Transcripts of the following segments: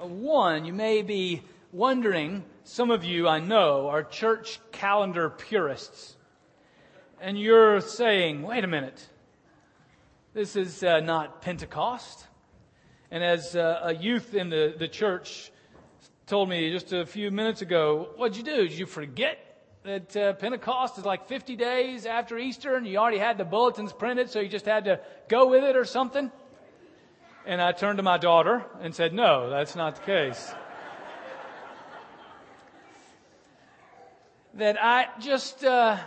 One, you may be wondering, some of you I know are church calendar purists. And you're saying, wait a minute, this is uh, not Pentecost. And as uh, a youth in the, the church told me just a few minutes ago, what'd you do? Did you forget that uh, Pentecost is like 50 days after Easter and you already had the bulletins printed, so you just had to go with it or something? And I turned to my daughter and said, No, that's not the case. that I just, uh,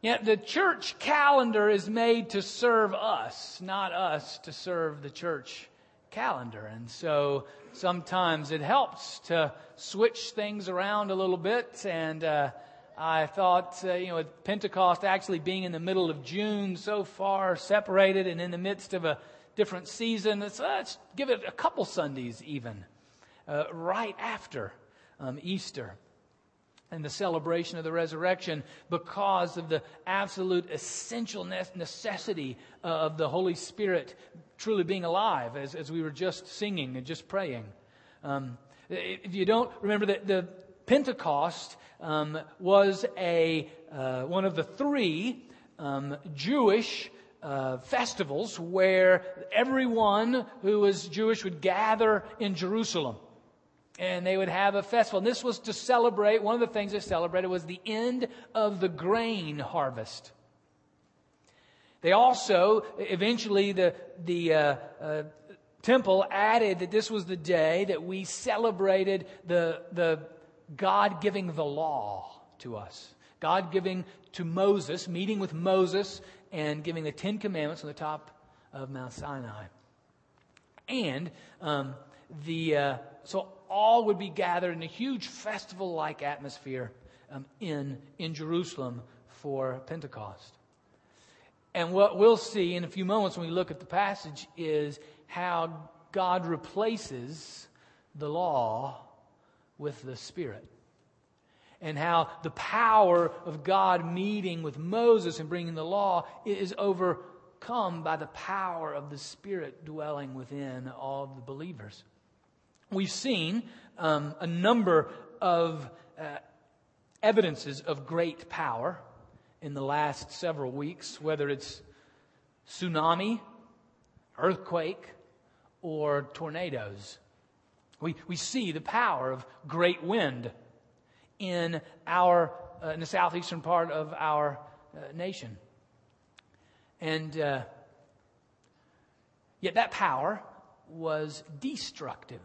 yeah, the church calendar is made to serve us, not us to serve the church calendar. And so sometimes it helps to switch things around a little bit. And uh, I thought, uh, you know, with Pentecost actually being in the middle of June, so far separated and in the midst of a different season. Let's, let's give it a couple Sundays even, uh, right after um, Easter and the celebration of the resurrection because of the absolute essential necessity uh, of the Holy Spirit truly being alive, as, as we were just singing and just praying. Um, if you don't remember that the Pentecost um, was a uh, one of the three um, Jewish uh, festivals where everyone who was Jewish would gather in Jerusalem. And they would have a festival. And this was to celebrate, one of the things they celebrated was the end of the grain harvest. They also, eventually, the, the uh, uh, temple added that this was the day that we celebrated the, the God giving the law to us. God giving to Moses, meeting with Moses and giving the Ten Commandments on the top of Mount Sinai. And um, the uh, so all would be gathered in a huge festival-like atmosphere um, in in Jerusalem for Pentecost. And what we'll see in a few moments when we look at the passage is how God replaces the law with the Spirit and how the power of God meeting with Moses and bringing the law is overcome by the power of the Spirit dwelling within all the believers. We've seen um, a number of uh, evidences of great power in the last several weeks, whether it's tsunami, earthquake, or tornadoes. We, we see the power of great wind in our uh, in the southeastern part of our uh, nation. And uh, yet that power was destructive.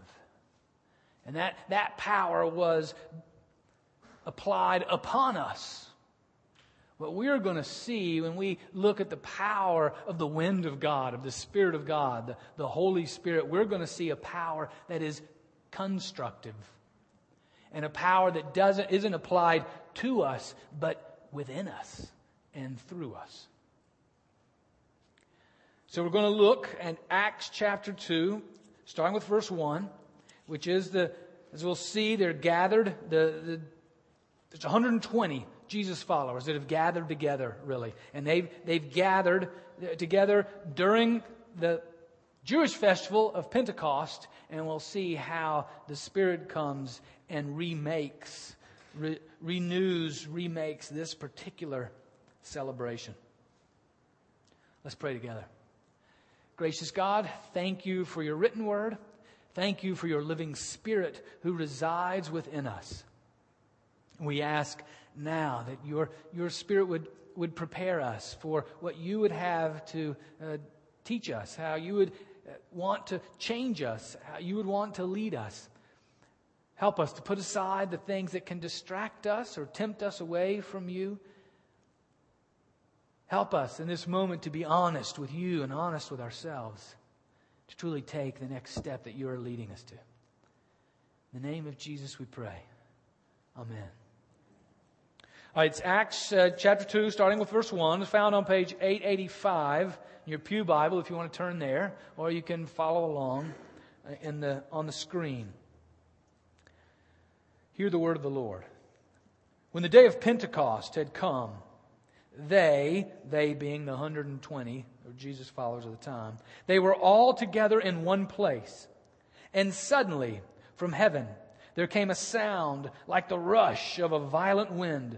And that, that power was applied upon us. What we're going to see when we look at the power of the wind of God, of the Spirit of God, the, the Holy Spirit, we're going to see a power that is constructive and a power that doesn't, isn't applied to us, but within us and through us. So we're going to look at Acts chapter 2, starting with verse 1, which is the, as we'll see, they're gathered, the, the, there's 120 Jesus followers that have gathered together, really. And they've, they've gathered together during the Jewish festival of Pentecost, and we'll see how the Spirit comes and remakes, re- renews, remakes this particular celebration. Let's pray together. Gracious God, thank you for your written word. Thank you for your living spirit who resides within us. We ask now that your, your spirit would, would prepare us for what you would have to uh, teach us, how you would want to change us, how you would want to lead us. Help us to put aside the things that can distract us or tempt us away from you. Help us in this moment to be honest with you and honest with ourselves, to truly take the next step that you are leading us to. In the name of Jesus we pray. Amen. Right, it's Acts uh, chapter 2, starting with verse 1. It's found on page 885 in your Pew Bible if you want to turn there, or you can follow along uh, in the, on the screen. Hear the word of the Lord. When the day of Pentecost had come, they, they being the 120 or Jesus followers of the time, they were all together in one place. And suddenly, from heaven, there came a sound like the rush of a violent wind.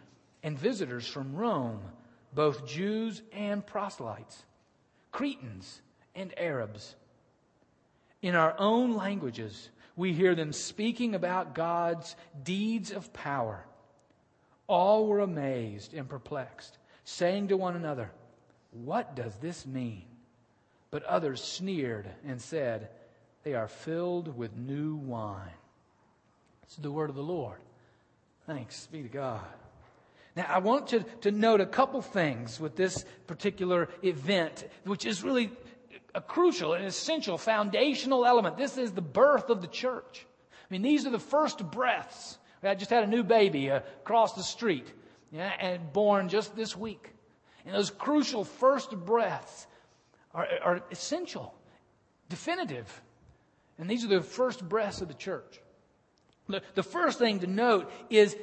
and visitors from Rome, both Jews and proselytes, Cretans and Arabs. In our own languages, we hear them speaking about God's deeds of power. All were amazed and perplexed, saying to one another, What does this mean? But others sneered and said, They are filled with new wine. It's the word of the Lord. Thanks be to God. Now, I want to, to note a couple things with this particular event, which is really a crucial and essential foundational element. This is the birth of the church. I mean, these are the first breaths. I just had a new baby uh, across the street, yeah, and born just this week. And those crucial first breaths are, are essential, definitive. And these are the first breaths of the church. The, the first thing to note is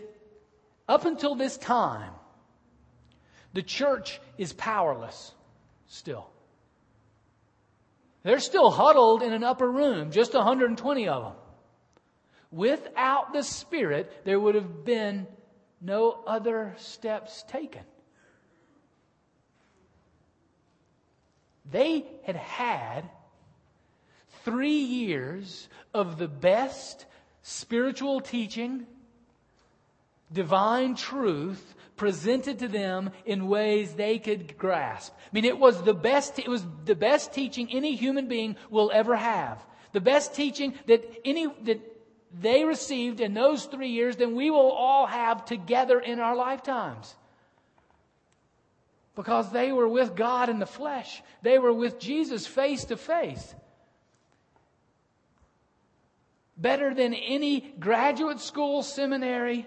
up until this time, the church is powerless still. They're still huddled in an upper room, just 120 of them. Without the Spirit, there would have been no other steps taken. They had had three years of the best spiritual teaching, divine truth presented to them in ways they could grasp. I mean, it was the best, it was the best teaching any human being will ever have. The best teaching that any, that they received in those three years than we will all have together in our lifetimes. Because they were with God in the flesh. They were with Jesus face to face. Better than any graduate school seminary,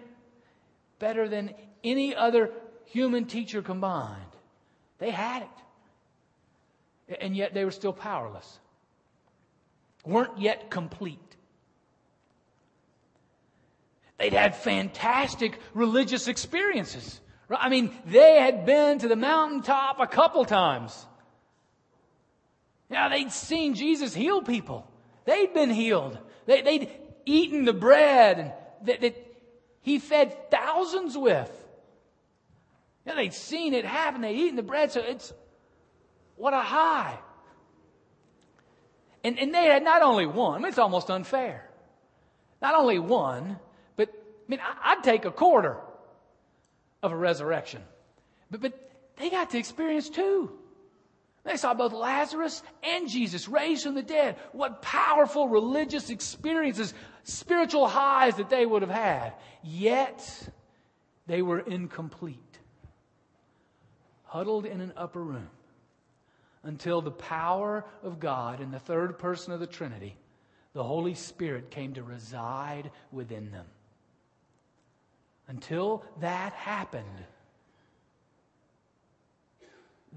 better than any other human teacher combined. They had it. And yet they were still powerless, weren't yet complete. They'd had fantastic religious experiences. I mean, they had been to the mountaintop a couple times. Yeah, they'd seen Jesus heal people. They'd been healed. They, would eaten the bread that he fed thousands with. Yeah, they'd seen it happen. They'd eaten the bread. So it's, what a high. And, and they had not only one, I mean, it's almost unfair. Not only one, but, I mean, I'd take a quarter of a resurrection. But, but they got to experience two. They saw both Lazarus and Jesus raised from the dead. What powerful religious experiences, spiritual highs that they would have had. Yet, they were incomplete huddled in an upper room until the power of God in the third person of the Trinity, the Holy Spirit, came to reside within them. Until that happened,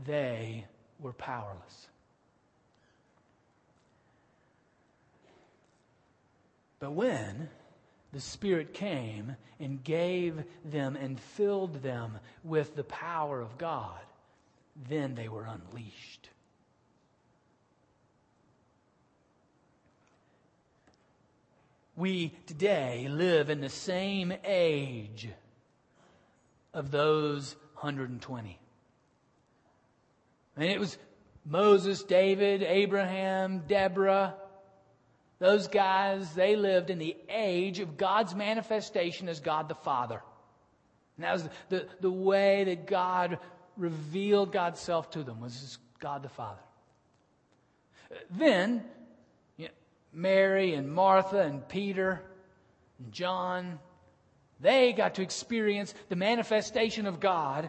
they were powerless. But when the Spirit came and gave them and filled them with the power of God, then they were unleashed. We today live in the same age of those 120. And it was Moses, David, Abraham, Deborah, Those guys, they lived in the age of God's manifestation as God the Father. And that was the, the, way that God revealed God's self to them was as God the Father. Then, you know, Mary and Martha and Peter and John, they got to experience the manifestation of God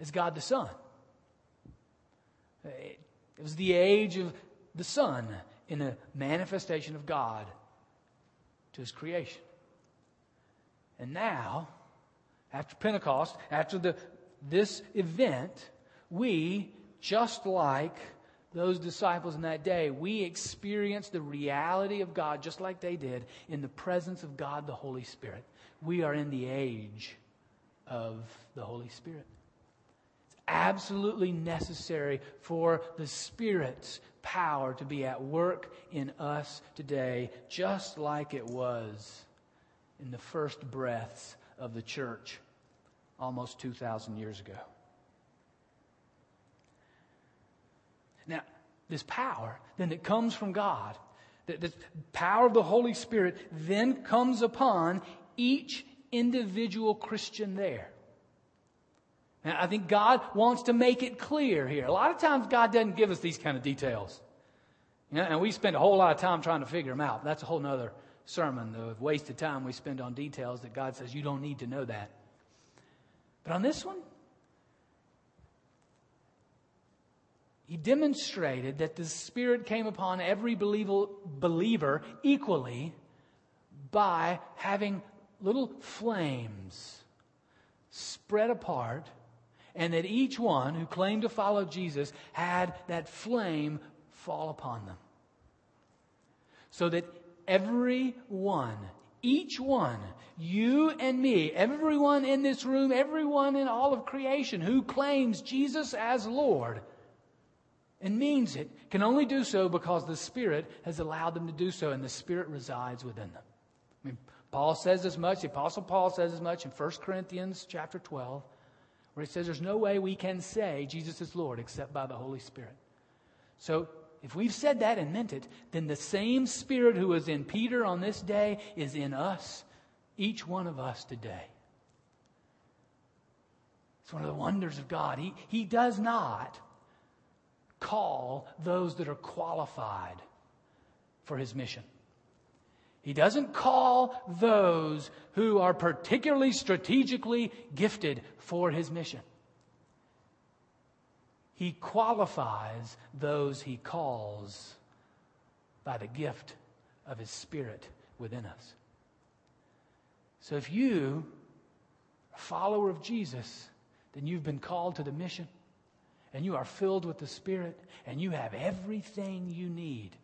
as God the Son. It was the age of the Son in the manifestation of God to His creation. And now, after Pentecost, after the, this event, we, just like those disciples in that day, we experience the reality of God just like they did in the presence of God the Holy Spirit. We are in the age of the Holy Spirit. Absolutely necessary for the Spirit's power to be at work in us today, just like it was in the first breaths of the church almost 2,000 years ago. Now, this power then that comes from God, the, the power of the Holy Spirit then comes upon each individual Christian there. I think God wants to make it clear here. A lot of times God doesn't give us these kind of details. You know, and we spend a whole lot of time trying to figure them out. That's a whole other sermon, the wasted time we spend on details that God says you don't need to know that. But on this one, he demonstrated that the Spirit came upon every believer equally by having little flames spread apart, and that each one who claimed to follow Jesus had that flame fall upon them. So that every one each one, you and me, everyone in this room, everyone in all of creation who claims Jesus as Lord and means it, can only do so because the Spirit has allowed them to do so and the Spirit resides within them. I mean, Paul says as much, the Apostle Paul says as much in 1 Corinthians chapter 12, where he says there's no way we can say Jesus is Lord except by the Holy Spirit. So if we've said that and meant it, then the same Spirit who was in Peter on this day is in us, each one of us today. It's one of the wonders of God. He, he does not call those that are qualified for his mission. He doesn't call those who are particularly strategically gifted for his mission. He qualifies those he calls by the gift of his Spirit within us. So if you are a follower of Jesus, then you've been called to the mission and you are filled with the Spirit and you have everything you need.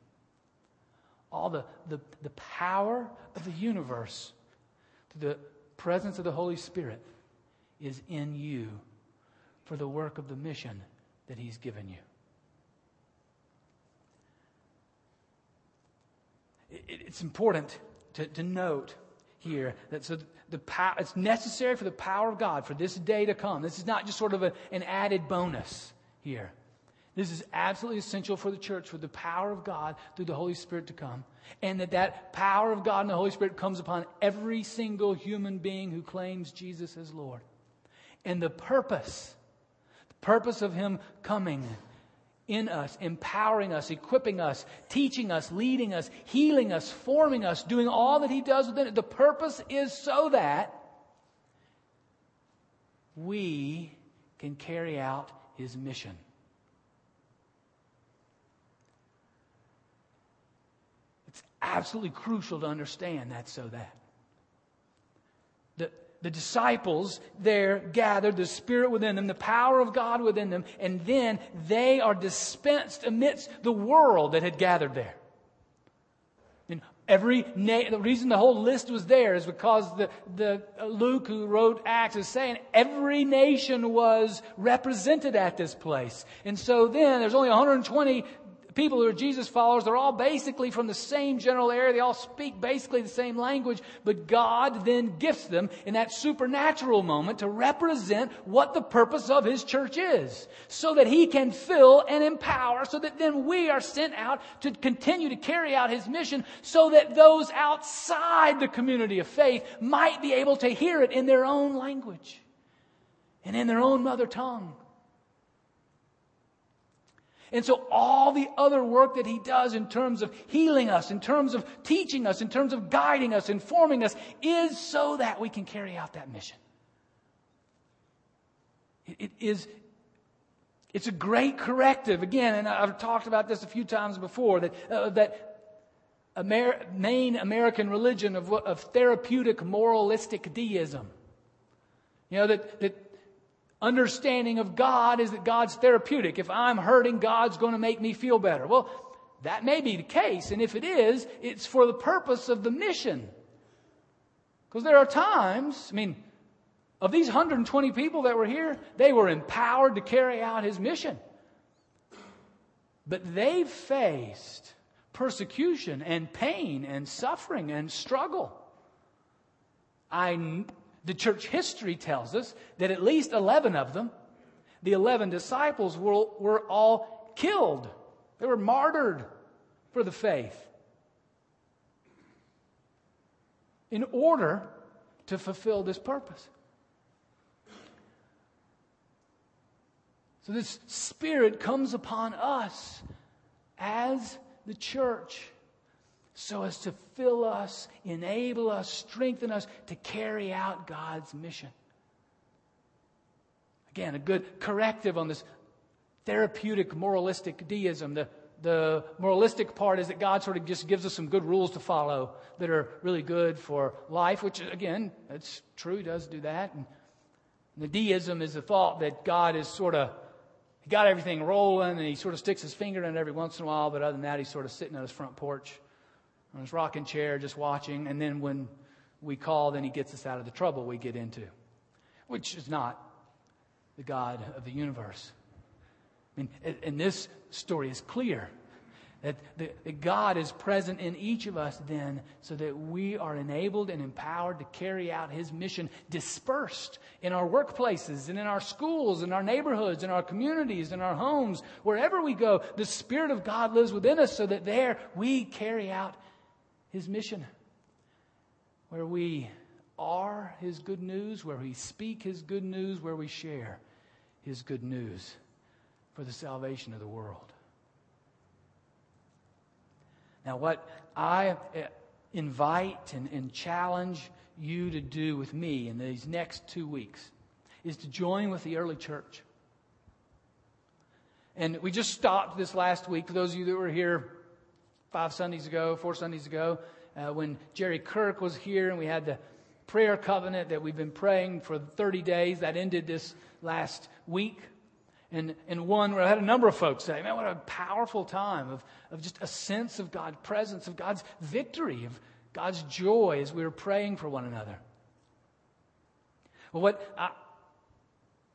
All the, the, the power of the universe, the presence of the Holy Spirit is in you for the work of the mission that He's given you. it's important to, to note here that so the power, it's necessary for the power of God for this day to come. This is not just sort of a, an added bonus here. This is absolutely essential for the church, for the power of God through the Holy Spirit to come. And that that power of God and the Holy Spirit comes upon every single human being who claims Jesus as Lord. And the purpose the purpose of Him coming in us, empowering us, equipping us, teaching us, leading us, healing us, forming us, doing all that He does within it. The purpose is so that we can carry out His mission. It's absolutely crucial to understand that so that. The, the disciples there gathered, the Spirit within them, the power of God within them, and then they are dispensed amidst the world that had gathered there. And every na- the reason the whole list was there is because the, the uh, Luke who wrote Acts is saying every nation was represented at this place. And so then there's only 120 people who are Jesus followers, they're all basically from the same general area. They all speak basically the same language, but God then gifts them in that supernatural moment to represent what the purpose of His church is. So that He can fill and empower, so that then we are sent out to continue to carry out His mission, so that those outside the community of faith might be able to hear it in their own language and in their own mother tongue. And so all the other work that he does in terms of healing us, in terms of teaching us, in terms of guiding us, informing us, is so that we can carry out that mission. it, it is, it's a great corrective. Again, and I've talked about this a few times before, that, uh, that Amer- main American religion of, of therapeutic moralistic deism. You know, that, that understanding of God is that God's therapeutic. If I'm hurting, God's going to make me feel better. Well, that may be the case. And if it is, it's for the purpose of the mission. Because there are times, I mean, of these 120 people that were here, they were empowered to carry out his mission. But they faced persecution and pain and suffering and struggle. I the church history tells us that at least 11 of them, the 11 disciples, were, were all killed. They were martyred for the faith. In order to fulfill this purpose. So, this Spirit comes upon us as the church so as to fill us, enable us, strengthen us to carry out God's mission. Again, a good corrective on this therapeutic moralistic deism. The, the moralistic part is that God sort of just gives us some good rules to follow that are really good for life, which again, that's true, does do that. And the deism is the thought that God is sort of got everything rolling and he sort of sticks his finger in it every once in a while, but other than that, he's sort of sitting on his front porch on his rocking chair just watching. And then when we call, then he gets us out of the trouble we get into, which is not the God of the universe. I mean, and this story is clear that, the, God is present in each of us then so that we are enabled and empowered to carry out His mission dispersed in our workplaces and in our schools, in our neighborhoods, in our communities, in our homes, wherever we go. The Spirit of God lives within us so that there we carry out his mission, where we are His good news, where we speak His good news, where we share His good news for the salvation of the world. Now, what I uh, invite and, and challenge you to do with me in these next two weeks is to join with the early church. And we just stopped this last week. For those of you that were here five Sundays ago, four Sundays ago, uh, when Jerry Kirk was here and we had the prayer covenant that we've been praying for 30 days. That ended this last week. And, and one where I had a number of folks say, man, what a powerful time of, of just a sense of God's presence, of God's victory, of God's joy as we were praying for one another. Well, what I,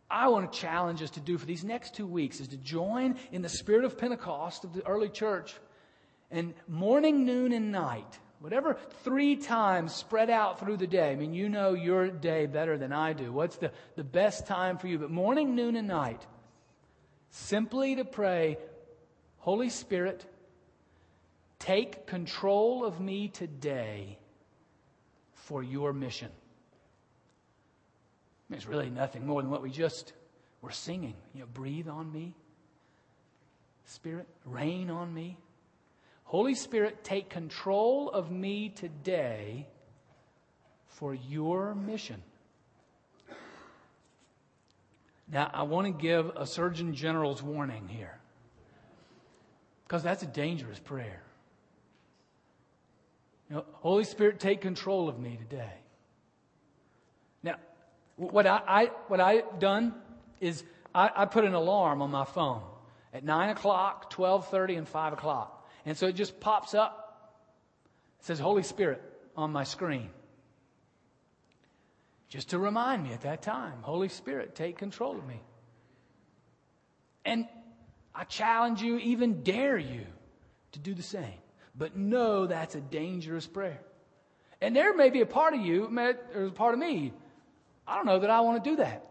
I want to challenge us to do for these next two weeks is to join in the spirit of Pentecost of the early church and morning, noon, and night, whatever three times spread out through the day. I mean, you know your day better than I do. What's the, the best time for you? But morning, noon, and night, simply to pray, Holy Spirit, take control of me today for your mission. It's really nothing more than what we just were singing. You know, breathe on me, Spirit, rain on me. Holy Spirit, take control of me today for your mission. Now, I want to give a Surgeon General's warning here because that's a dangerous prayer. You know, Holy Spirit, take control of me today. Now, what I, I what I've done is I, I put an alarm on my phone at nine o'clock, twelve thirty, and five o'clock. And so it just pops up. It says Holy Spirit on my screen. Just to remind me at that time, Holy Spirit, take control of me. And I challenge you, even dare you to do the same. But know that's a dangerous prayer. And there may be a part of you, or a part of me, I don't know that I want to do that.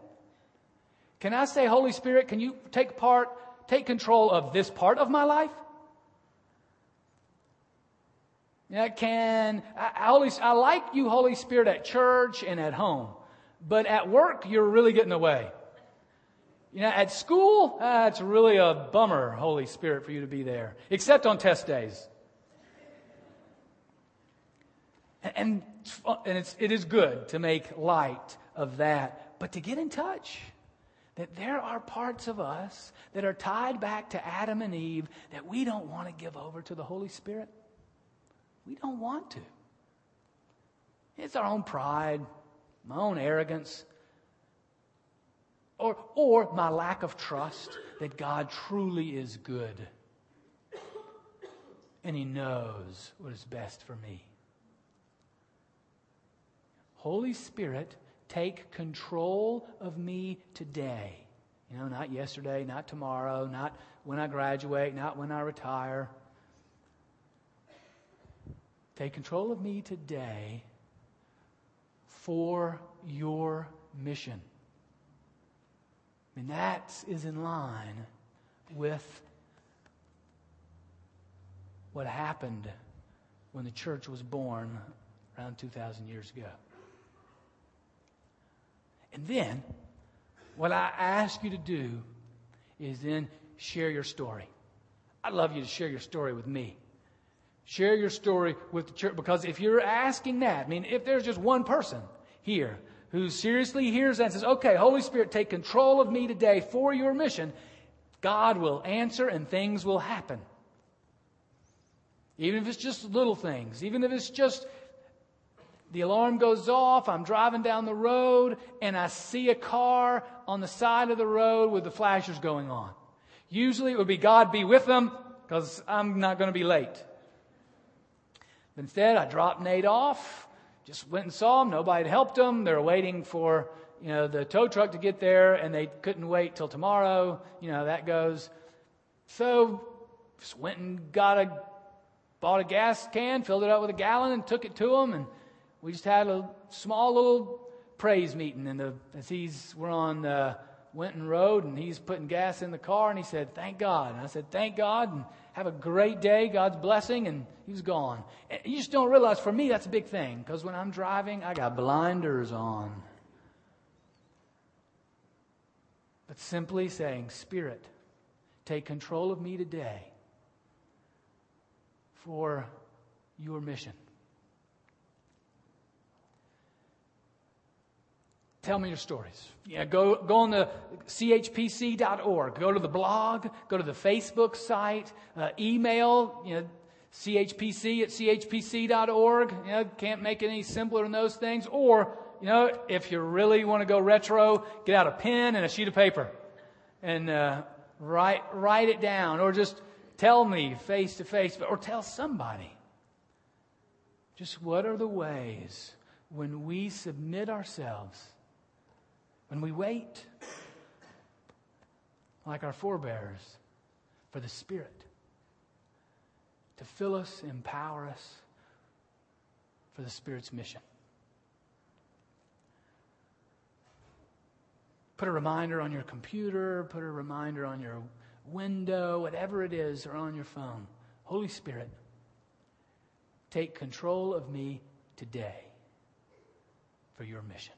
Can I say, Holy Spirit, can you take part, take control of this part of my life? Yeah, can I, I like you, Holy Spirit, at church and at home, but at work you're really getting away. You know, at school, uh, it's really a bummer, Holy Spirit, for you to be there, except on test days. And, and it's, it is good to make light of that, but to get in touch that there are parts of us that are tied back to Adam and Eve that we don't want to give over to the Holy Spirit. We don't want to. It's our own pride, my own arrogance, or, or my lack of trust that God truly is good and He knows what is best for me. Holy Spirit, take control of me today. You know, not yesterday, not tomorrow, not when I graduate, not when I retire. Take control of me today for your mission. And that is in line with what happened when the church was born around 2,000 years ago. And then, what I ask you to do is then share your story. I'd love you to share your story with me. Share your story with the church because if you're asking that, I mean, if there's just one person here who seriously hears that and says, okay, Holy Spirit, take control of me today for your mission, God will answer and things will happen. Even if it's just little things, even if it's just the alarm goes off, I'm driving down the road, and I see a car on the side of the road with the flashers going on. Usually it would be God be with them because I'm not going to be late. Instead, I dropped Nate off, just went and saw him. Nobody had helped him. They're waiting for, you know, the tow truck to get there and they couldn't wait till tomorrow. You know, that goes. So just went and got a, bought a gas can, filled it up with a gallon and took it to him. And we just had a small little praise meeting. And the, as he's, we're on, uh, Winton Road and he's putting gas in the car and he said, Thank God. And I said, Thank God and have a great day, God's blessing. And he was gone. And you just don't realize for me that's a big thing because when I'm driving, I got blinders on. But simply saying, Spirit, take control of me today for your mission. Tell me your stories. Yeah, go, go on the chpc.org. Go to the blog. Go to the Facebook site. Uh, email, you know, chpc at chpc.org. You know, can't make it any simpler than those things. Or, you know, if you really want to go retro, get out a pen and a sheet of paper and uh, write, write it down. Or just tell me face to face, or tell somebody. Just what are the ways when we submit ourselves when we wait, like our forebears, for the Spirit to fill us, empower us for the Spirit's mission. Put a reminder on your computer, put a reminder on your window, whatever it is, or on your phone. Holy Spirit, take control of me today for your mission.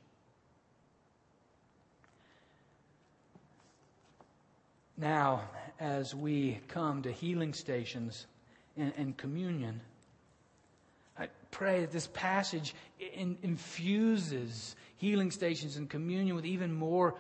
Now, as we come to healing stations and, and communion, I pray that this passage in, infuses healing stations and communion with even more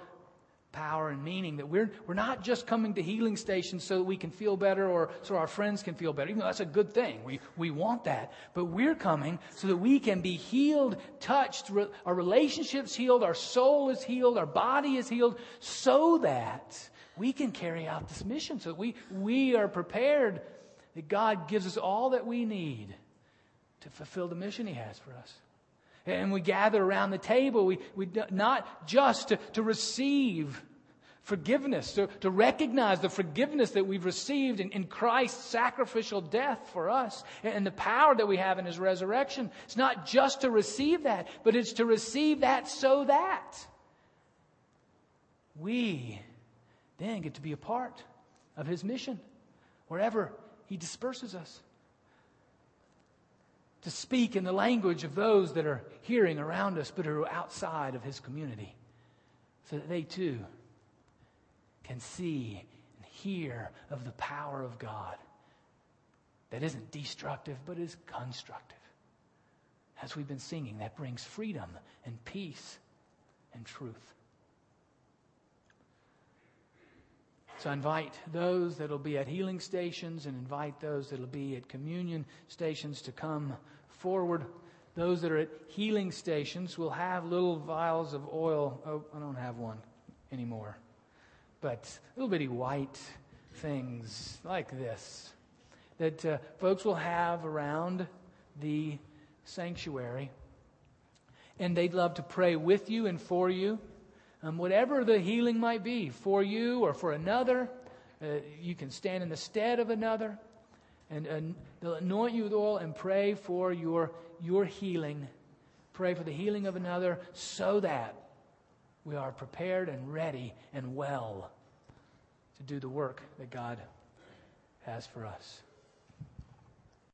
power and meaning. That we're, we're not just coming to healing stations so that we can feel better or so our friends can feel better, even though that's a good thing. We, we want that. But we're coming so that we can be healed, touched, our relationships healed, our soul is healed, our body is healed, so that we can carry out this mission so that we, we are prepared that God gives us all that we need to fulfill the mission He has for us. And we gather around the table, we, we not just to, to receive forgiveness, to, to recognize the forgiveness that we've received in, in Christ's sacrificial death for us and, and the power that we have in his resurrection. It's not just to receive that, but it's to receive that so that we then get to be a part of his mission wherever he disperses us. To speak in the language of those that are hearing around us but are outside of his community so that they too can see and hear of the power of God that isn't destructive but is constructive. As we've been singing, that brings freedom and peace and truth. So invite those that'll be at healing stations and invite those that'll be at communion stations to come forward. Those that are at healing stations will have little vials of oil. Oh, I don't have one anymore but little bitty white things like this that uh, folks will have around the sanctuary. And they'd love to pray with you and for you. Um, whatever the healing might be, for you or for another, uh, you can stand in the stead of another. And uh, they'll anoint you with oil and pray for your, your healing. Pray for the healing of another so that we are prepared and ready and well to do the work that God has for us.